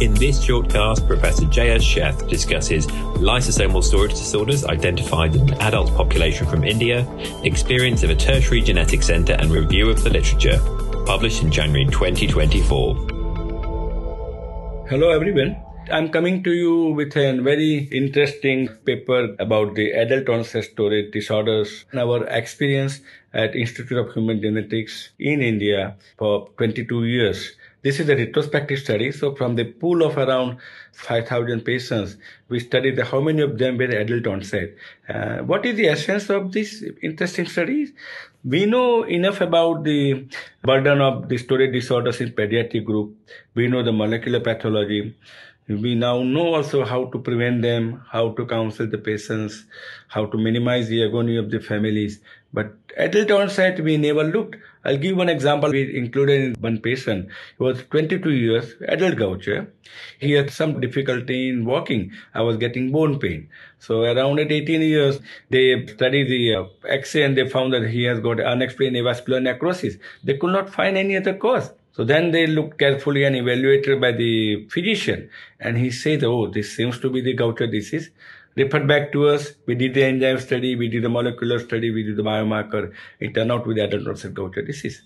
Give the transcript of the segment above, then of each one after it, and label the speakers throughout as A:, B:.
A: In this shortcast, Professor Jayesh Sheth discusses lysosomal storage disorders identified in an adult population from India, experience of a tertiary genetic center, and review of the literature, published in January 2024.
B: Hello, everyone. I'm coming to you with a very interesting paper about the adult onset storage disorders our experience at Institute of Human Genetics in India for 22 years. This is a retrospective study. So from the pool of around 5,000 patients, we studied how many of them were adult onset. Uh, what is the essence of this interesting study? We know enough about the burden of the storage disorders in pediatric group. We know the molecular pathology. We now know also how to prevent them, how to counsel the patients, how to minimize the agony of the families. But adult onset, we never looked. I'll give one example. We included one patient. He was 22 years, adult gaucher. He had some difficulty in walking. I was getting bone pain. So around at 18 years, they studied the uh, X-ray and they found that he has got unexplained avascular necrosis. They could not find any other cause. So then they looked carefully and evaluated by the physician. And he said, oh, this seems to be the Gaucher disease. Referred back to us. We did the enzyme study. We did the molecular study. We did the biomarker. It turned out the adult onset Gaucher disease.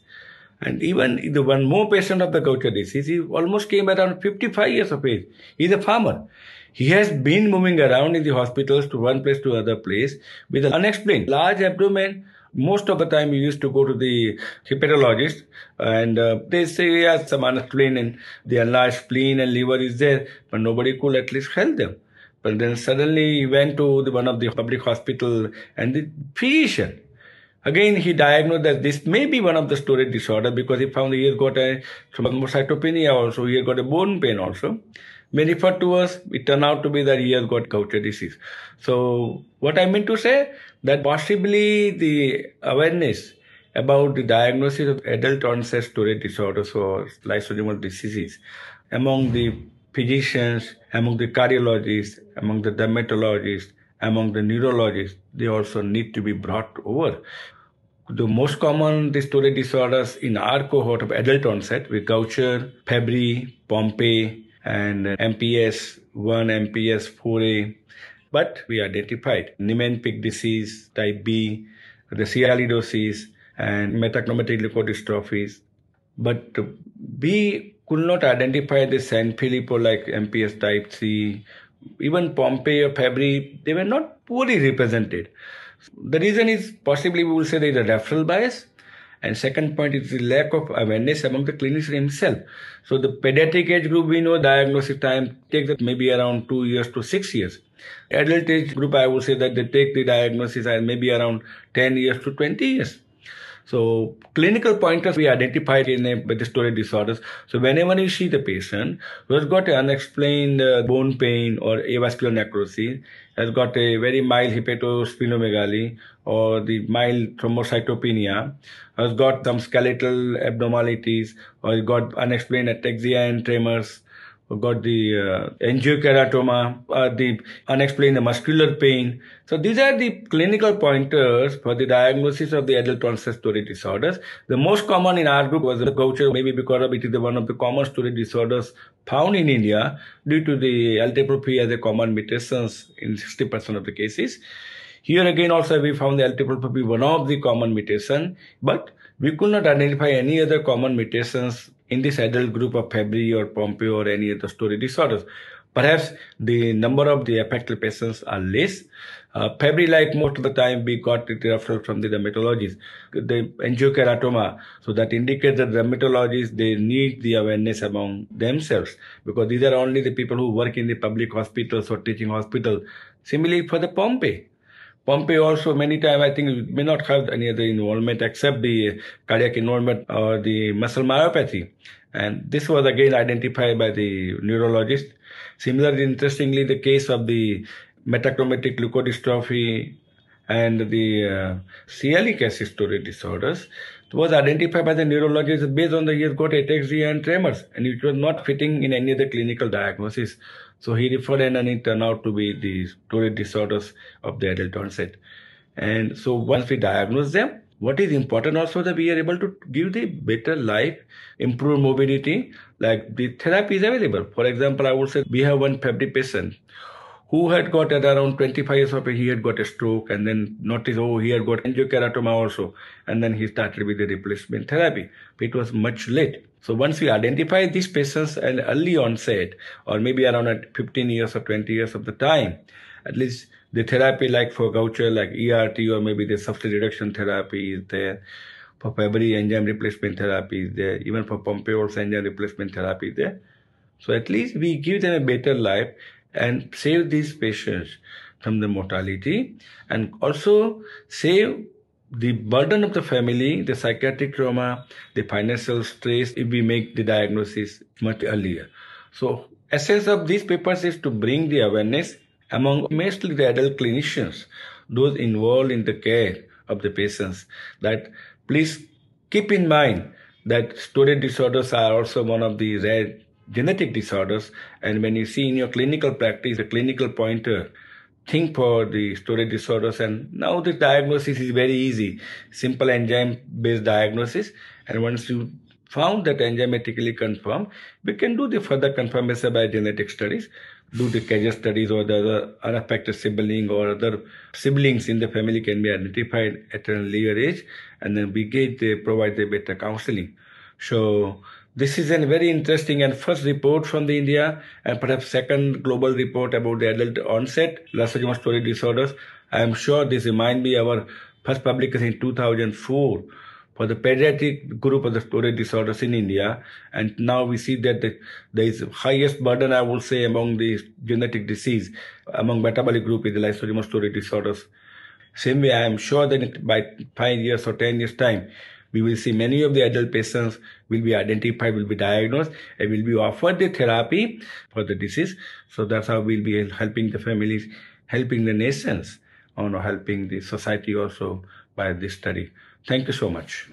B: And even the one more patient of the Gaucher disease, he almost came around 55 years of age. He's a farmer. He has been moving around in the hospitals to one place to other place with an unexplained large abdomen, most of the time we used to go to the hepatologist and uh, they say yeah some unexplained and the enlarged spleen and liver is there but nobody could at least help them but then suddenly he went to the, one of the public hospital and the physician Again, he diagnosed that this may be one of the storage disorder because he found he has got a thrombocytopenia also, he has got a bone pain also. When referred to us, it turned out to be that he has got Gaucher disease. So what I mean to say that possibly the awareness about the diagnosis of adult onset storage disorders or lysosomal diseases among the physicians, among the cardiologists, among the dermatologists, among the neurologists, they also need to be brought over. The most common storage disorders in our cohort of adult onset with Gaucher, Fabry, Pompe, and MPS 1, MPS 4A. But we identified Niemann-Pick disease, type B, the sialidosis, and metachromatic leukodystrophies. But we could not identify the Sanfilippo like MPS type C even Pompe or Fabry, they were not poorly represented. The reason is possibly we will say there is a referral bias. And second point is the lack of awareness among the clinician himself. So the pediatric age group, we know diagnosis time takes maybe around two years to six years. Adult age group, I would say that they take the diagnosis maybe around 10 years to 20 years. So clinical pointers we identified in a, storage disorders. So whenever you see the patient who has got unexplained uh, bone pain or avascular necrosis, has got a very mild hepatosplenomegaly or the mild thrombocytopenia, has got some skeletal abnormalities or got unexplained ataxia and tremors, got the uh, angiokeratoma, uh, the unexplained muscular pain. So these are the clinical pointers for the diagnosis of the adult onset storage disorders. The most common in our group was the Gaucher, maybe because of it is one of the common storage disorders found in India due to the LTPP as a common mutations in 60% of the cases. Here again also we found the LTPP one of the common mutation, but we could not identify any other common mutations in this adult group of Fabry or Pompe or any other storage disorders. Perhaps the number of the affected patients are less. Uh, Fabry, like most of the time, we got it referral from the dermatologists. The angiokeratoma, so that indicates that dermatologists, they need the awareness among themselves because these are only the people who work in the public hospitals or teaching hospitals. Similarly, for the Pompe, Pompe also many times I think may not have any other involvement except the cardiac involvement or the muscle myopathy. And this was again identified by the neurologist. Similarly, interestingly, the case of the metachromatic leukodystrophy and the uh, storage disorders was identified by the neurologist based on the he has got ataxia and tremors, and it was not fitting in any other clinical diagnosis. So he referred and it turned out to be the storage disorders of the adult onset. And so once we diagnose them, what is important also that we are able to give the better life, improve mobility, like the therapy is available. For example, I would say we have one Fabry patient who had got at around 25 years of age, he had got a stroke and then noticed, oh, he had got angiokeratoma also. And then he started with the replacement therapy. But it was much late. So once we identify these patients and early onset, or maybe around at 15 years or 20 years of the time, at least the therapy like for Gaucher, like ERT or maybe the substrate reduction therapy is there. For Fabry enzyme replacement therapy is there. Even for Pompe enzyme replacement therapy is there. So at least we give them a better life and save these patients from the mortality and also save the burden of the family, the psychiatric trauma, the financial stress if we make the diagnosis much earlier. So essence of these papers is to bring the awareness among mostly the adult clinicians, those involved in the care of the patients, that please keep in mind that storage disorders are also one of the rare genetic disorders. And when you see in your clinical practice, a clinical pointer, uh, think for the storage disorders. And now the diagnosis is very easy. Simple enzyme based diagnosis. And once you found that enzymatically confirmed, we can do the further confirmation by genetic studies, do the CAGES studies or the other unaffected sibling or other siblings in the family can be identified at an earlier age, and then we get the, provide the better counseling. So this is a very interesting and first report from the India and perhaps second global report about the adult onset lysosomal storage disorders. I am sure this remind me our first publication in 2004 for the pediatric group of the storage disorders in India. And now we see that the, there is highest burden, I would say, among the genetic disease, among metabolic group is the lysosomal storage disorders. Same way, I am sure that by five years or 10 years time, we will see many of the adult patients will be identified, will be diagnosed, and will be offered the therapy for the disease. So that's how we'll be helping the families, helping the nations, or helping the society also by this study. Thank you so much.